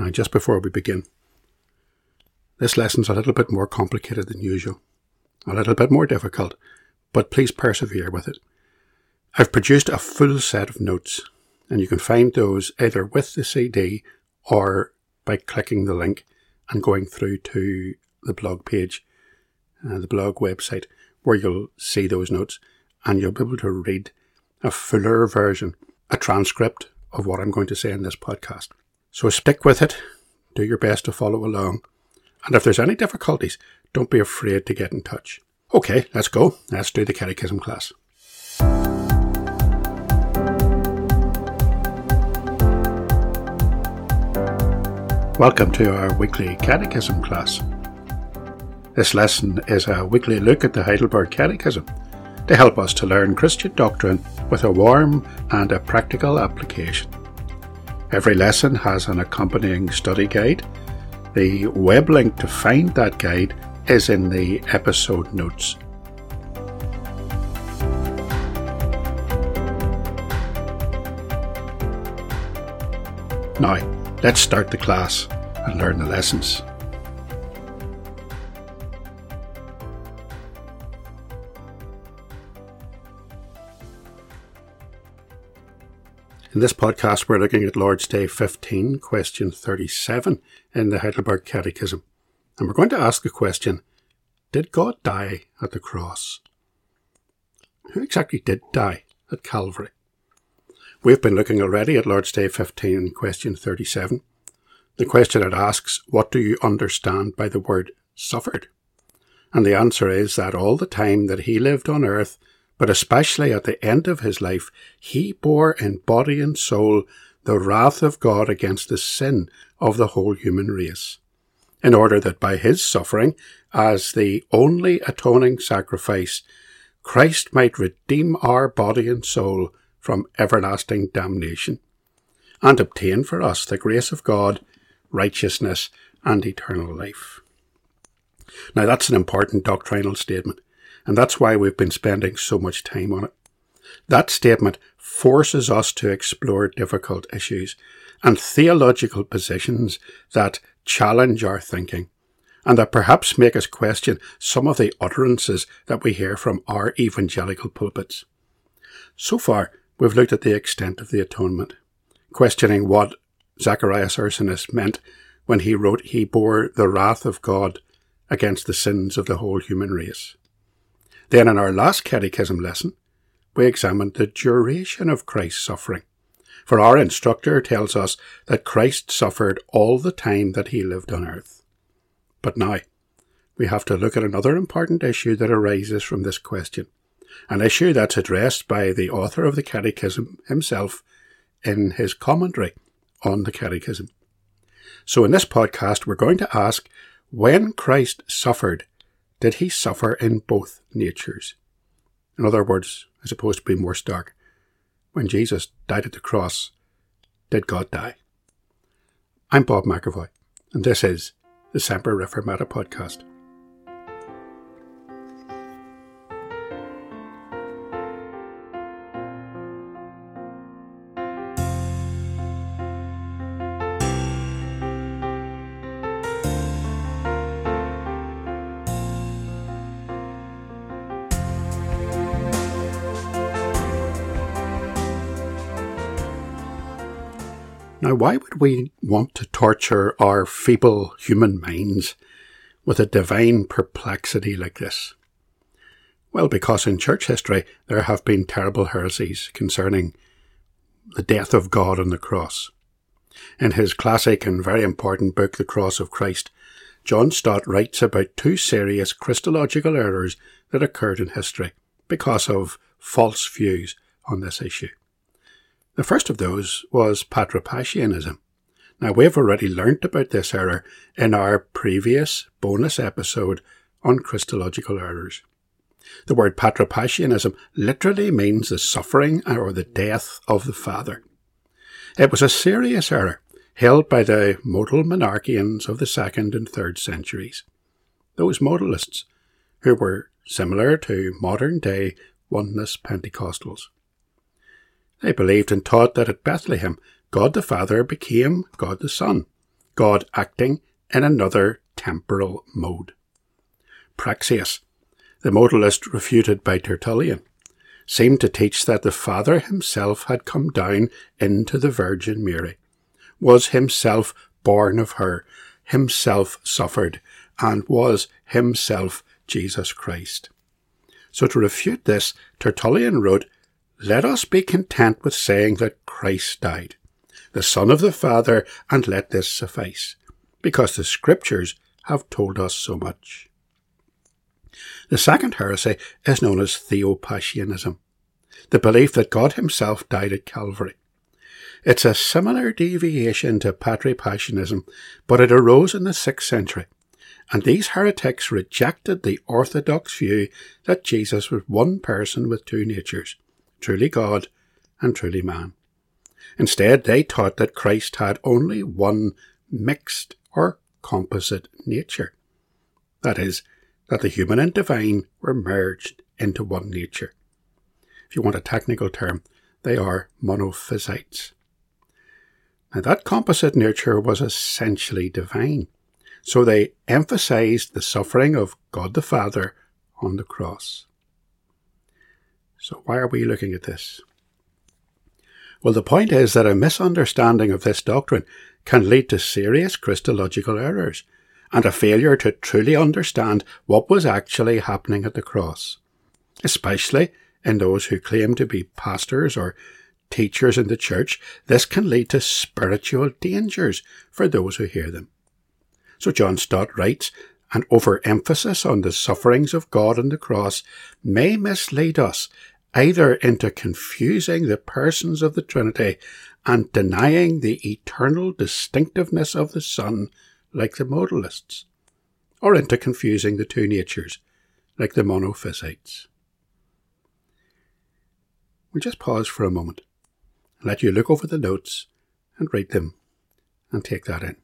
Now, just before we begin, this lesson's a little bit more complicated than usual, a little bit more difficult, but please persevere with it. I've produced a full set of notes, and you can find those either with the CD or by clicking the link and going through to the blog page, uh, the blog website, where you'll see those notes and you'll be able to read a fuller version, a transcript of what I'm going to say in this podcast. So stick with it, do your best to follow along, and if there's any difficulties, don't be afraid to get in touch. Okay, let's go. Let's do the catechism class. Welcome to our weekly catechism class. This lesson is a weekly look at the Heidelberg Catechism to help us to learn Christian doctrine with a warm and a practical application. Every lesson has an accompanying study guide the web link to find that guide is in the episode notes. Now, let's start the class and learn the lessons. In this podcast, we're looking at Lord's Day 15, question 37 in the Heidelberg Catechism. And we're going to ask the question Did God die at the cross? Who exactly did die at Calvary? We've been looking already at Lord's Day 15, question 37. The question it asks, What do you understand by the word suffered? And the answer is that all the time that he lived on earth, but especially at the end of his life, he bore in body and soul the wrath of God against the sin of the whole human race, in order that by his suffering, as the only atoning sacrifice, Christ might redeem our body and soul from everlasting damnation, and obtain for us the grace of God, righteousness, and eternal life. Now that's an important doctrinal statement and that's why we've been spending so much time on it. That statement forces us to explore difficult issues and theological positions that challenge our thinking and that perhaps make us question some of the utterances that we hear from our evangelical pulpits. So far, we've looked at the extent of the atonement, questioning what Zacharias Ursinus meant when he wrote he bore the wrath of God against the sins of the whole human race. Then in our last catechism lesson, we examined the duration of Christ's suffering. For our instructor tells us that Christ suffered all the time that he lived on earth. But now, we have to look at another important issue that arises from this question, an issue that's addressed by the author of the Catechism himself in his commentary on the Catechism. So in this podcast, we're going to ask when Christ suffered, did he suffer in both natures? In other words, as opposed to being more stark, when Jesus died at the cross, did God die? I'm Bob McAvoy, and this is the Semper Reformanda podcast. Now, why would we want to torture our feeble human minds with a divine perplexity like this? Well, because in church history there have been terrible heresies concerning the death of God on the cross. In his classic and very important book, The Cross of Christ, John Stott writes about two serious Christological errors that occurred in history because of false views on this issue. The first of those was Patripassianism. Now, we've already learnt about this error in our previous bonus episode on Christological errors. The word Patripassianism literally means the suffering or the death of the Father. It was a serious error held by the modal monarchians of the second and third centuries, those modalists who were similar to modern day oneness Pentecostals. They believed and taught that at Bethlehem, God the Father became God the Son. God acting in another temporal mode. Praxeas, the modalist refuted by Tertullian, seemed to teach that the Father himself had come down into the Virgin Mary, was himself born of her, himself suffered, and was himself Jesus Christ. So to refute this, Tertullian wrote, Let us be content with saying that Christ died, the Son of the Father, and let this suffice, because the Scriptures have told us so much. The second heresy is known as Theopassianism, the belief that God himself died at Calvary. It's a similar deviation to Patripassianism, but it arose in the 6th century, and these heretics rejected the orthodox view that Jesus was one person with two natures, truly God and truly man. Instead, they taught that Christ had only one mixed or composite nature. That is, that the human and divine were merged into one nature. If you want a technical term, they are monophysites. Now, that composite nature was essentially divine, so they emphasized the suffering of God the Father on the cross. So, why are we looking at this? Well, the point is that a misunderstanding of this doctrine can lead to serious Christological errors and a failure to truly understand what was actually happening at the cross, especially in those who claim to be pastors or teachers in the church. This can lead to spiritual dangers for those who hear them. So John Stott writes, an overemphasis on the sufferings of God on the cross may mislead us either into confusing the persons of the Trinity and denying the eternal distinctiveness of the Son like the modalists, or into confusing the two natures, like the monophysites. We'll just pause for a moment let you look over the notes and read them and take that in.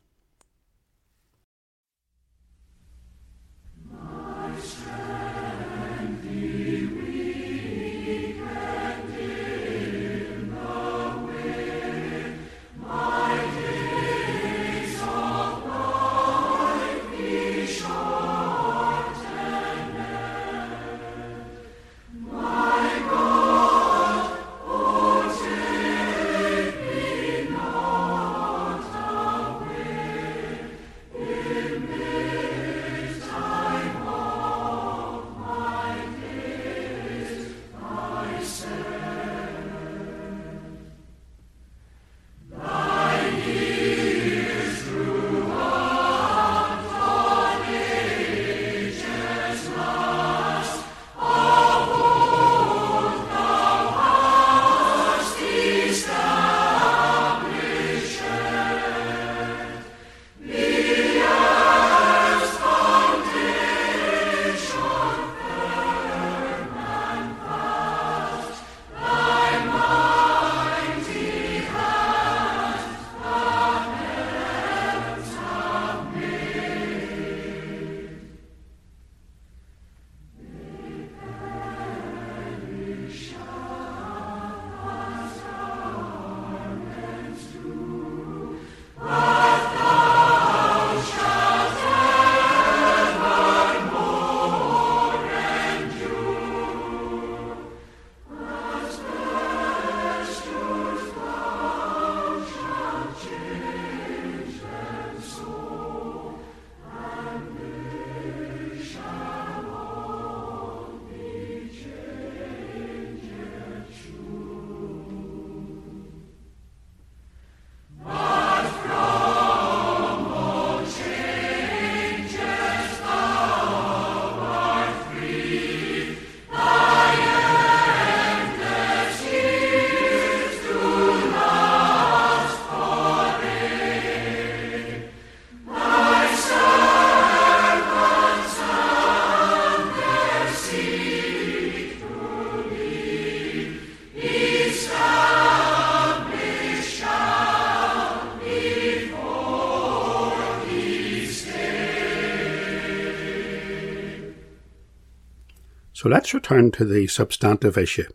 So let's return to the substantive issue.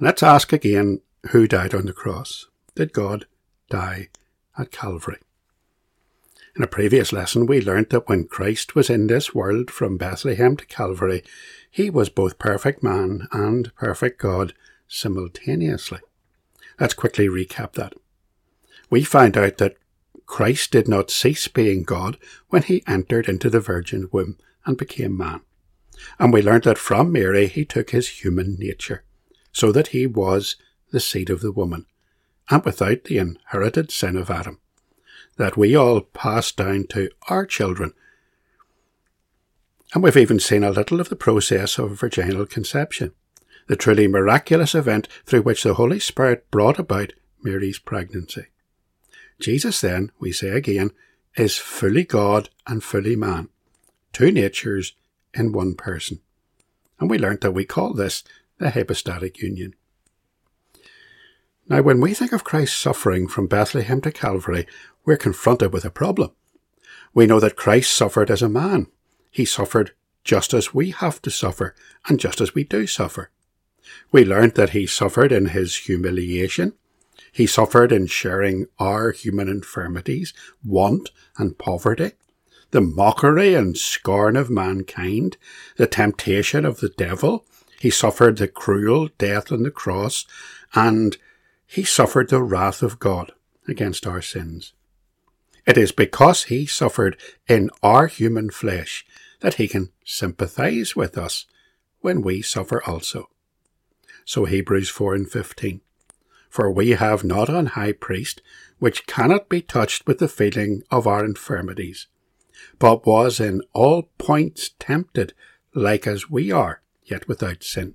Let's ask again who died on the cross? Did God die at Calvary? In a previous lesson, we learnt that when Christ was in this world from Bethlehem to Calvary, he was both perfect man and perfect God simultaneously. Let's quickly recap that. We find out that Christ did not cease being God when he entered into the virgin womb and became man. And we learnt that from Mary he took his human nature, so that he was the seed of the woman, and without the inherited sin of Adam, that we all pass down to our children. And we've even seen a little of the process of virginal conception, the truly miraculous event through which the Holy Spirit brought about Mary's pregnancy. Jesus, then, we say again, is fully God and fully man, two natures in one person. And we learnt that we call this the hypostatic union. Now, when we think of Christ's suffering from Bethlehem to Calvary, we're confronted with a problem. We know that Christ suffered as a man. He suffered just as we have to suffer, and just as we do suffer. We learnt that he suffered in his humiliation. He suffered in sharing our human infirmities, want, and poverty, the mockery and scorn of mankind, the temptation of the devil. He suffered the cruel death on the cross, and he suffered the wrath of God against our sins. It is because he suffered in our human flesh that he can sympathize with us when we suffer also. So Hebrews 4 and 15. For we have not an high priest which cannot be touched with the feeling of our infirmities, but was in all points tempted like as we are, yet without sin.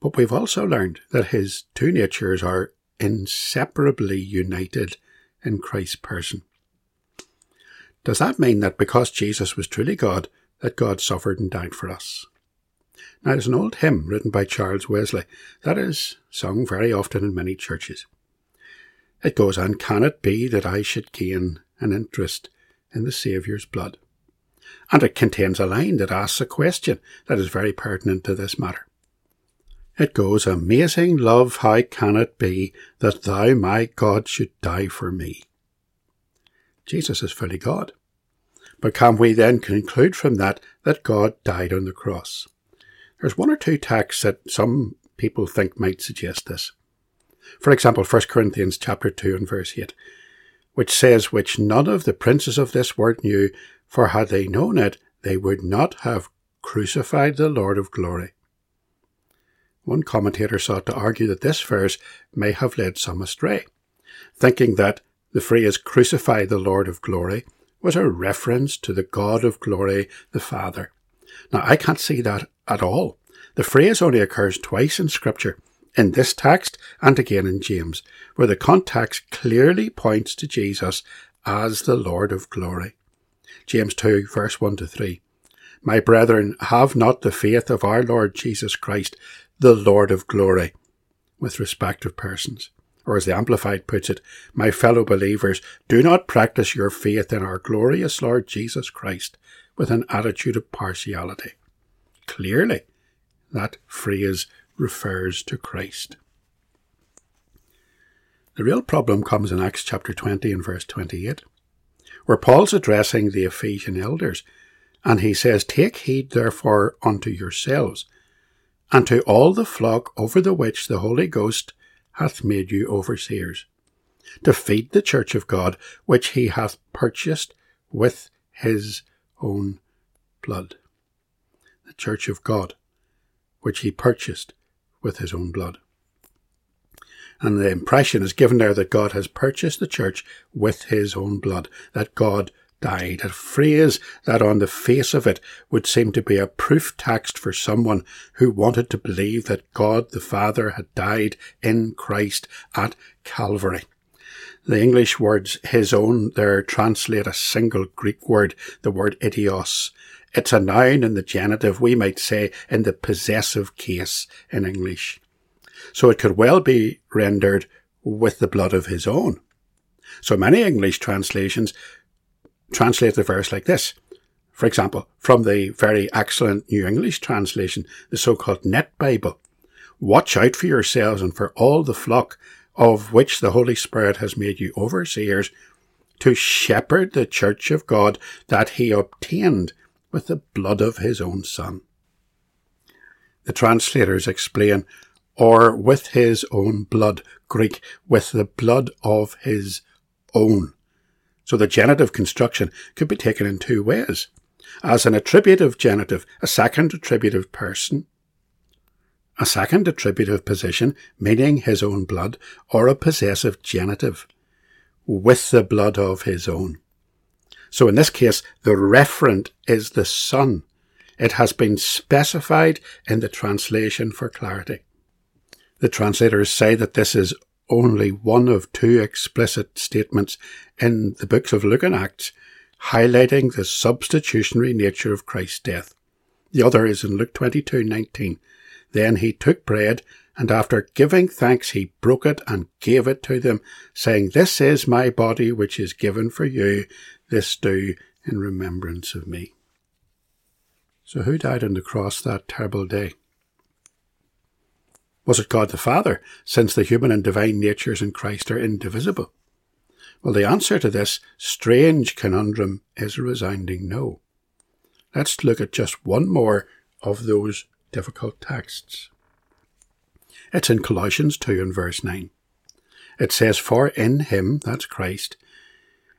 But we've also learned that his two natures are inseparably united in Christ's person. Does that mean that because Jesus was truly God, that God suffered and died for us? Now, there's an old hymn written by Charles Wesley that is sung very often in many churches. It goes on, Can it be that I should gain an interest in the Saviour's blood? And it contains a line that asks a question that is very pertinent to this matter. It goes, Amazing love, how can it be that thou, my God, should die for me? Jesus is fully God. But can we then conclude from that that God died on the cross? There's one or two texts that some people think might suggest this. For example, 1 Corinthians chapter 2 and verse 8, which says, Which none of the princes of this world knew, for had they known it, they would not have crucified the Lord of glory. One commentator sought to argue that this verse may have led some astray, thinking that the phrase crucify the Lord of glory was a reference to the God of glory, the Father. Now, I can't see that at all. The phrase only occurs twice in Scripture, in this text and again in James, where the context clearly points to Jesus as the Lord of glory. James 2, verse 1 to 3. My brethren, have not the faith of our Lord Jesus Christ, the Lord of glory, with respect of persons. Or as the Amplified puts it, my fellow believers, do not practice your faith in our glorious Lord Jesus Christ with an attitude of partiality. Clearly, that phrase refers to Christ. The real problem comes in Acts chapter 20 and verse 28, where Paul's addressing the Ephesian elders, and he says, Take heed therefore unto yourselves and to all the flock over the which the Holy Ghost hath made you overseers, to feed the church of God, which he hath purchased with his own blood. The church of God, which he purchased with his own blood. And the impression is given there that God has purchased the church with his own blood, that God died, a phrase that on the face of it would seem to be a proof text for someone who wanted to believe that God the Father had died in Christ at Calvary. The English words his own there translate a single Greek word, the word idios. It's a noun in the genitive, we might say in the possessive case in English. So it could well be rendered with the blood of his own. So many English translations translate the verse like this. For example, from the very excellent New English translation, the so-called Net Bible. Watch out for yourselves and for all the flock of which the Holy Spirit has made you overseers to shepherd the church of God that he obtained with the blood of his own Son. The translators explain, or with his own blood, Greek, with the blood of his own. So the genitive construction could be taken in two ways. As an attributive genitive, a second attributive person, a second attributive position, meaning his own blood, or a possessive genitive, with the blood of his own. So in this case, the referent is the Son. It has been specified in the translation for clarity. The translators say that this is only one of two explicit statements in the books of Luke and Acts highlighting the substitutionary nature of Christ's death. The other is in Luke 22:19. Then he took bread and after giving thanks he broke it and gave it to them, saying, This is my body which is given for you. This do in remembrance of me. So who died on the cross that terrible day? Was it God the Father, since the human and divine natures in Christ are indivisible? Well, the answer to this strange conundrum is a resounding no. Let's look at just one more of those difficult texts. It's in Colossians 2 and verse 9. It says, For in him, that's Christ,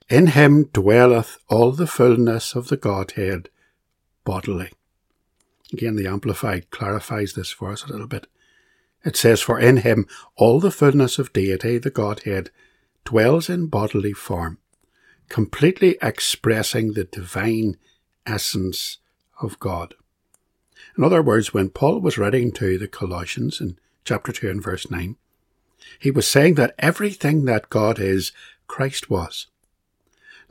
in him dwelleth all the fullness of the Godhead bodily. Again, the Amplified clarifies this for us a little bit. It says, For in him all the fullness of deity, the Godhead, dwells in bodily form, completely expressing the divine essence of God. In other words, when Paul was writing to the Colossians in chapter 2 and verse 9, he was saying that everything that God is, Christ was.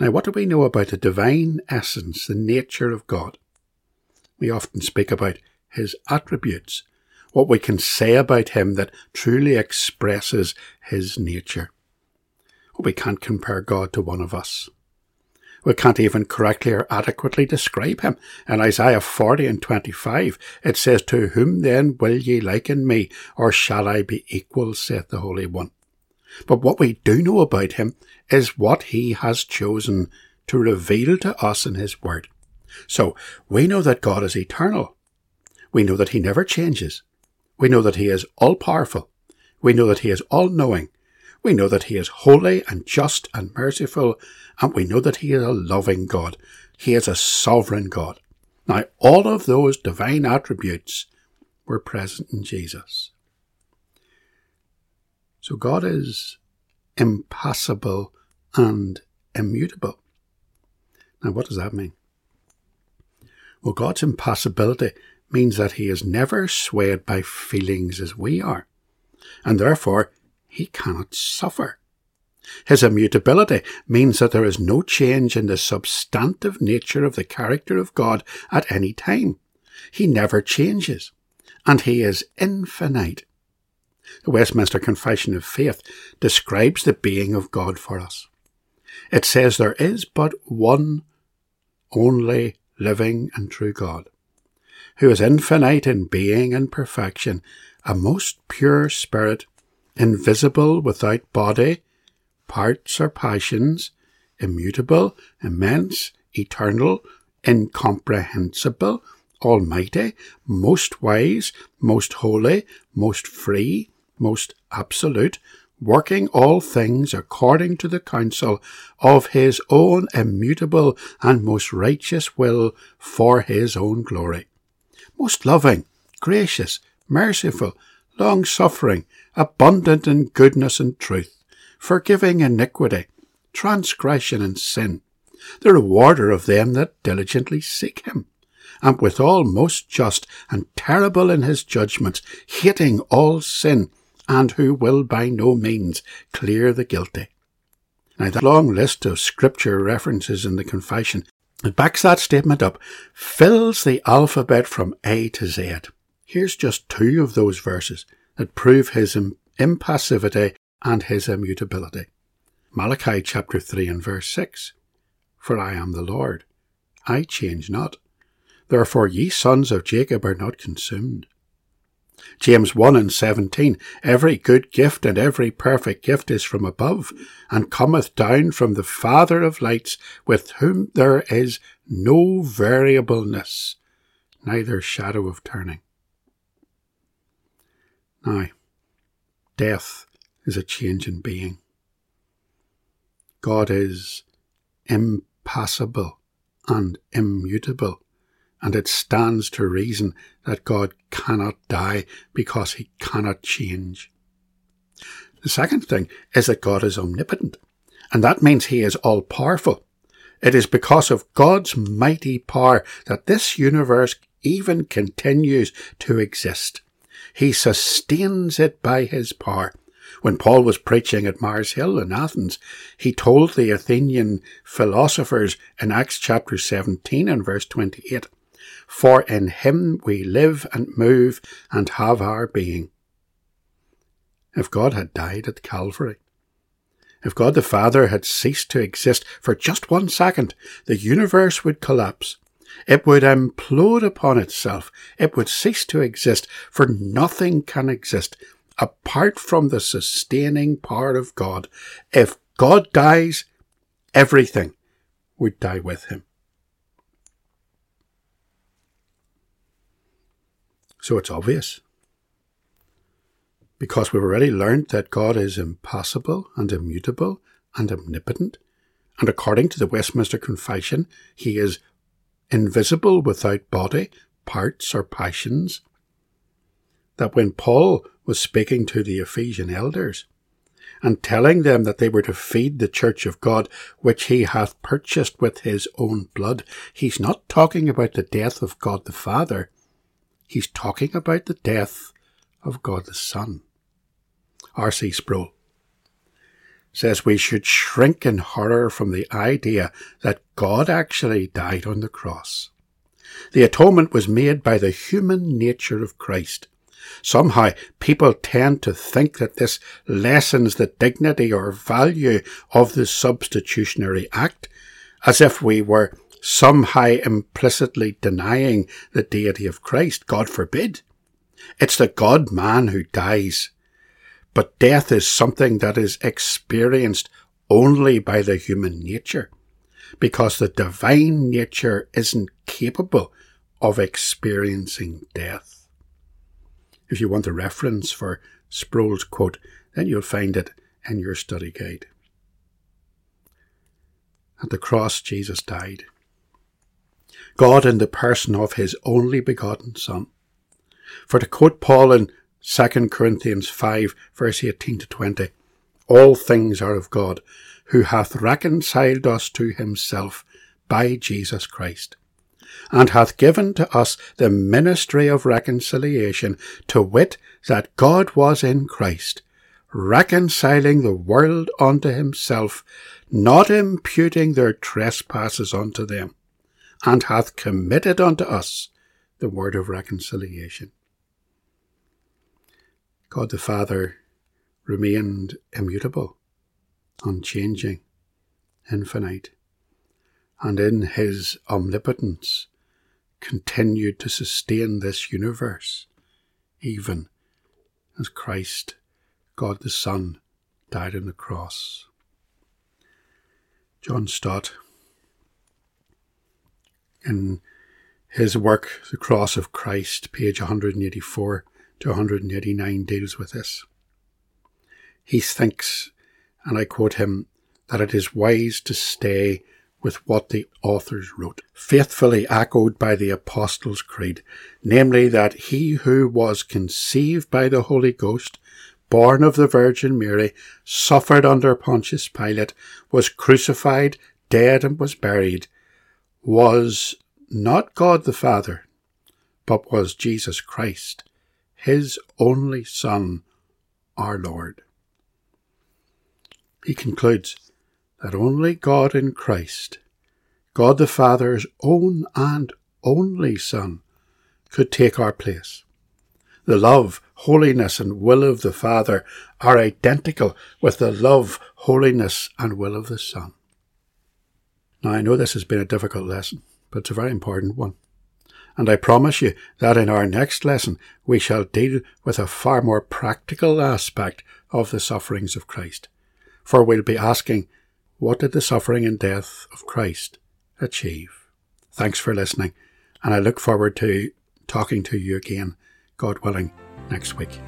Now, what do we know about the divine essence, the nature of God? We often speak about his attributes, what we can say about him that truly expresses his nature. We can't compare God to one of us. We can't even correctly or adequately describe him. In Isaiah 40 and 25, it says, To whom then will ye liken me, or shall I be equal, saith the Holy One? But what we do know about him is what he has chosen to reveal to us in his word. So we know that God is eternal. We know that he never changes. We know that he is all powerful. We know that he is all knowing. We know that he is holy and just and merciful, and we know that he is a loving God. He is a sovereign God. Now, all of those divine attributes were present in Jesus. So God is impassible and immutable. Now, what does that mean? Well, God's impassibility means that he is never swayed by feelings as we are, and therefore he cannot suffer. His immutability means that there is no change in the substantive nature of the character of God at any time. He never changes, and he is infinite. The Westminster Confession of Faith describes the being of God for us. It says there is but one only living and true God, who is infinite in being and perfection, a most pure spirit, invisible without body, parts or passions, immutable, immense, eternal, incomprehensible, almighty, most wise, most holy, most free, most absolute, working all things according to the counsel of his own immutable and most righteous will for his own glory. Most loving, gracious, merciful, long suffering, abundant in goodness and truth, forgiving iniquity, transgression and sin, the rewarder of them that diligently seek him, and withal most just and terrible in his judgments, hating all sin, and who will by no means clear the guilty. Now, that long list of scripture references in the confession that backs that statement up fills the alphabet from A to Z. Here's just two of those verses that prove his impassivity and his immutability. Malachi chapter 3 and verse 6. For I am the Lord, I change not. Therefore ye sons of Jacob are not consumed. James 1 and 17, Every good gift and every perfect gift is from above, and cometh down from the Father of lights, with whom there is no variableness, neither shadow of turning. Now, death is a change in being. God is impassible and immutable and it stands to reason that God cannot die because he cannot change. The second thing is that God is omnipotent, and that means he is all powerful. It is because of God's mighty power that this universe even continues to exist. He sustains it by his power. When Paul was preaching at Mars Hill in Athens, he told the Athenian philosophers in Acts chapter 17 and verse 28, for in him we live and move and have our being. If God had died at Calvary, if God the Father had ceased to exist for just one second, the universe would collapse. It would implode upon itself. It would cease to exist, for nothing can exist apart from the sustaining power of God. If God dies, everything would die with him. So it's obvious. Because we've already learned that God is impassible and immutable and omnipotent, and according to the Westminster Confession, he is invisible without body, parts, or passions. That when Paul was speaking to the Ephesian elders, and telling them that they were to feed the church of God, which he hath purchased with his own blood. He's not talking about the death of God the Father. He's talking about the death of God the Son. R.C. Sproul says we should shrink in horror from the idea that God actually died on the cross. The atonement was made by the human nature of Christ. Somehow people tend to think that this lessens the dignity or value of the substitutionary act, as if we were somehow implicitly denying the deity of Christ. God forbid. It's the God man who dies. But death is something that is experienced only by the human nature, because the divine nature isn't capable of experiencing death. If you want a reference for Sproul's quote, then you'll find it in your study guide. At the cross, Jesus died. God in the person of his only begotten Son. For to quote Paul in 2 Corinthians 5, verse 18 to 20, all things are of God, who hath reconciled us to himself by Jesus Christ, and hath given to us the ministry of reconciliation, to wit, that God was in Christ, reconciling the world unto himself, not imputing their trespasses unto them and hath committed unto us the word of reconciliation. God the Father remained immutable, unchanging, infinite, and in his omnipotence continued to sustain this universe, even as Christ, God the Son, died on the cross. John Stott in his work, The Cross of Christ, page 184 to 189, deals with this. He thinks, and I quote him, that it is wise to stay with what the authors wrote, faithfully echoed by the Apostles' Creed, namely that he who was conceived by the Holy Ghost, born of the Virgin Mary, suffered under Pontius Pilate, was crucified, dead, and was buried, was not God the Father, but was Jesus Christ, his only Son, our Lord. He concludes that only God in Christ, God the Father's own and only Son, could take our place. The love, holiness, and will of the Father are identical with the love, holiness, and will of the Son. Now, I know this has been a difficult lesson, but it's a very important one. And I promise you that in our next lesson we shall deal with a far more practical aspect of the sufferings of Christ. For we'll be asking, what did the suffering and death of Christ achieve? Thanks for listening, and I look forward to talking to you again, God willing, next week.